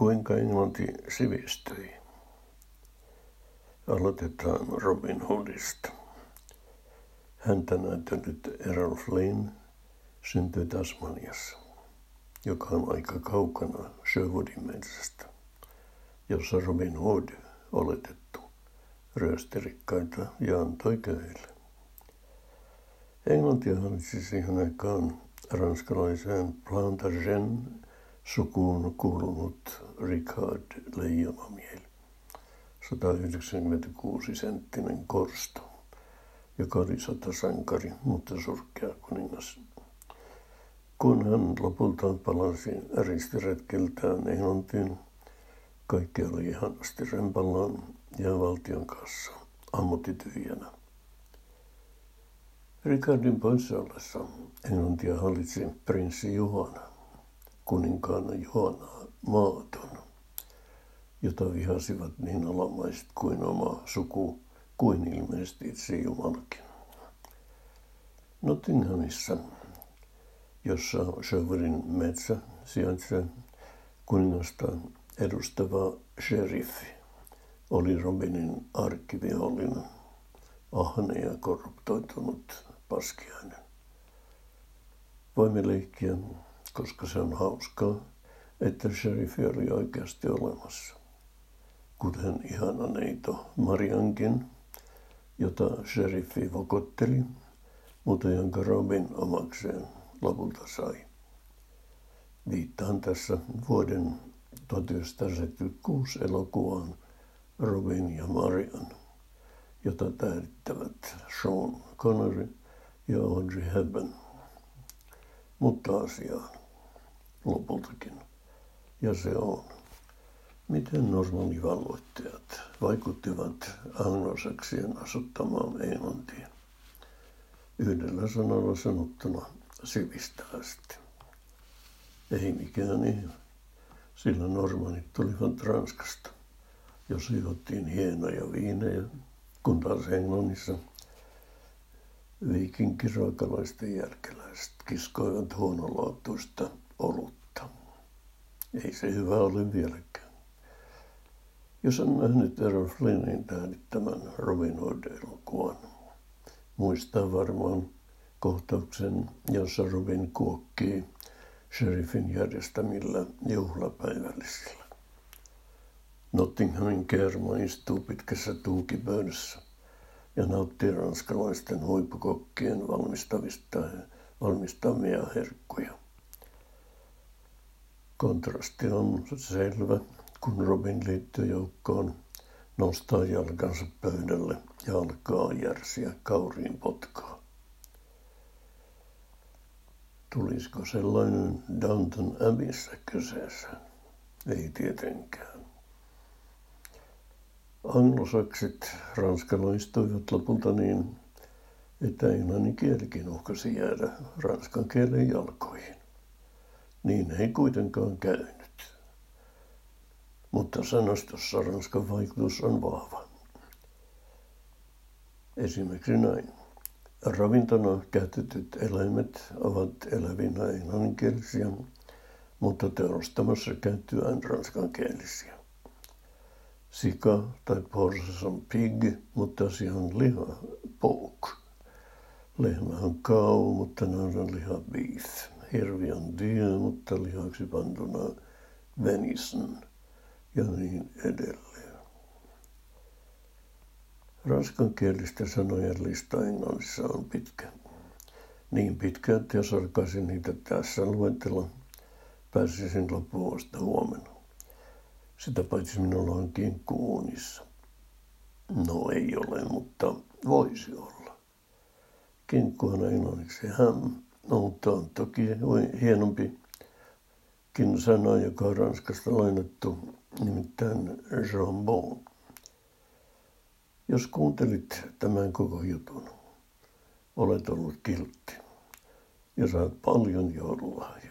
Kuinka englanti sivistyi? Aloitetaan Robin Hoodista. Häntä näytellyt Errol Flynn syntyi Tasmaniassa, joka on aika kaukana Sherwoodin metsästä, jossa Robin Hood oletettu ryösterikkaita ja antoi köyhille. Englantia hallitsi siihen aikaan ranskalaiseen Plantagen sukuun kuulunut Richard Leijonamiel, 196 senttinen korsto, joka oli sotasankari, mutta surkea kuningas. Kun hän lopulta palasi ristiretkeltään Englantiin, kaikki oli ihanasti rempallaan ja valtion kanssa ammutti tyhjänä. Ricardin poissa ollessa Englantia hallitsi prinssi Juhana kuninkaana Johanna maaton, jota vihasivat niin alamaiset kuin oma suku, kuin ilmeisesti itse Jumalakin. Nottinghamissa, jossa Sherwoonin metsä sijaitsee, kuningasta edustava sheriffi oli Robinin arkkivihollinen, ahne ja korruptoitunut paskiainen. Voimme leikkiä koska se on hauskaa, että sheriffi oli oikeasti olemassa. Kuten ihana neito Mariankin, jota sheriffi vokotteli, mutta jonka Robin omakseen lopulta sai. Viittaan tässä vuoden 1976 elokuvaan Robin ja Marian, jota täyttävät Sean Connery ja Audrey Hepburn. Mutta asiaan lopultakin. Ja se on. Miten normaalivalloittajat vaikuttivat anglosaksien asuttamaan Englantiin? Yhdellä sanalla sanottuna sivistävästi. Ei mikään niin, sillä normanit tulivat Ranskasta, jos juottiin hienoja viinejä, kun taas Englannissa viikinkiroikalaisten jälkeläiset kiskoivat huonolaatuista olutta. Ei se hyvä ole vieläkään. Jos on nähnyt Errol Flynnin tähdittämän Robin Hood-elokuvan, muistaa varmaan kohtauksen, jossa Robin kuokkii sheriffin järjestämillä juhlapäivällisillä. Nottinghamin kerma istuu pitkässä tuukipöydässä ja nauttii ranskalaisten huippukokkien valmistavista valmistamia herkkuja. Kontrasti on selvä, kun Robin liittyy joukkoon, nostaa jalkansa pöydälle ja alkaa järsiä kauriin potkaa. Tulisiko sellainen Downton Abbeyssä kyseessä? Ei tietenkään. Anglosaksit ranskalaistuivat lopulta niin, että englannin kielikin uhkasi jäädä ranskan kielen jalkoihin. Niin ei kuitenkaan käynyt. Mutta sanastossa Ranskan vaikutus on vahva. Esimerkiksi näin. Ravintona käytetyt eläimet ovat elävinä englanninkielisiä, mutta teurastamassa käyttyään ranskankielisiä. Sika tai porsas on pig, mutta se on liha, pork. Lehmä on cow, mutta naudan liha beef hirviön deer, mutta lihaksi pantuna venison ja niin edelleen. Ranskankielisten sanojen lista englannissa on pitkä. Niin pitkä, että jos alkaisin niitä tässä luettella, pääsisin loppuun huomenna. Sitä paitsi minulla on kinkkuunissa. No ei ole, mutta voisi olla. Kinkku on englanniksi ham, No, on toki hienompikin sana, joka on Ranskasta lainattu, nimittäin jambon. Jos kuuntelit tämän koko jutun, olet ollut kiltti ja saat paljon joululahjoja.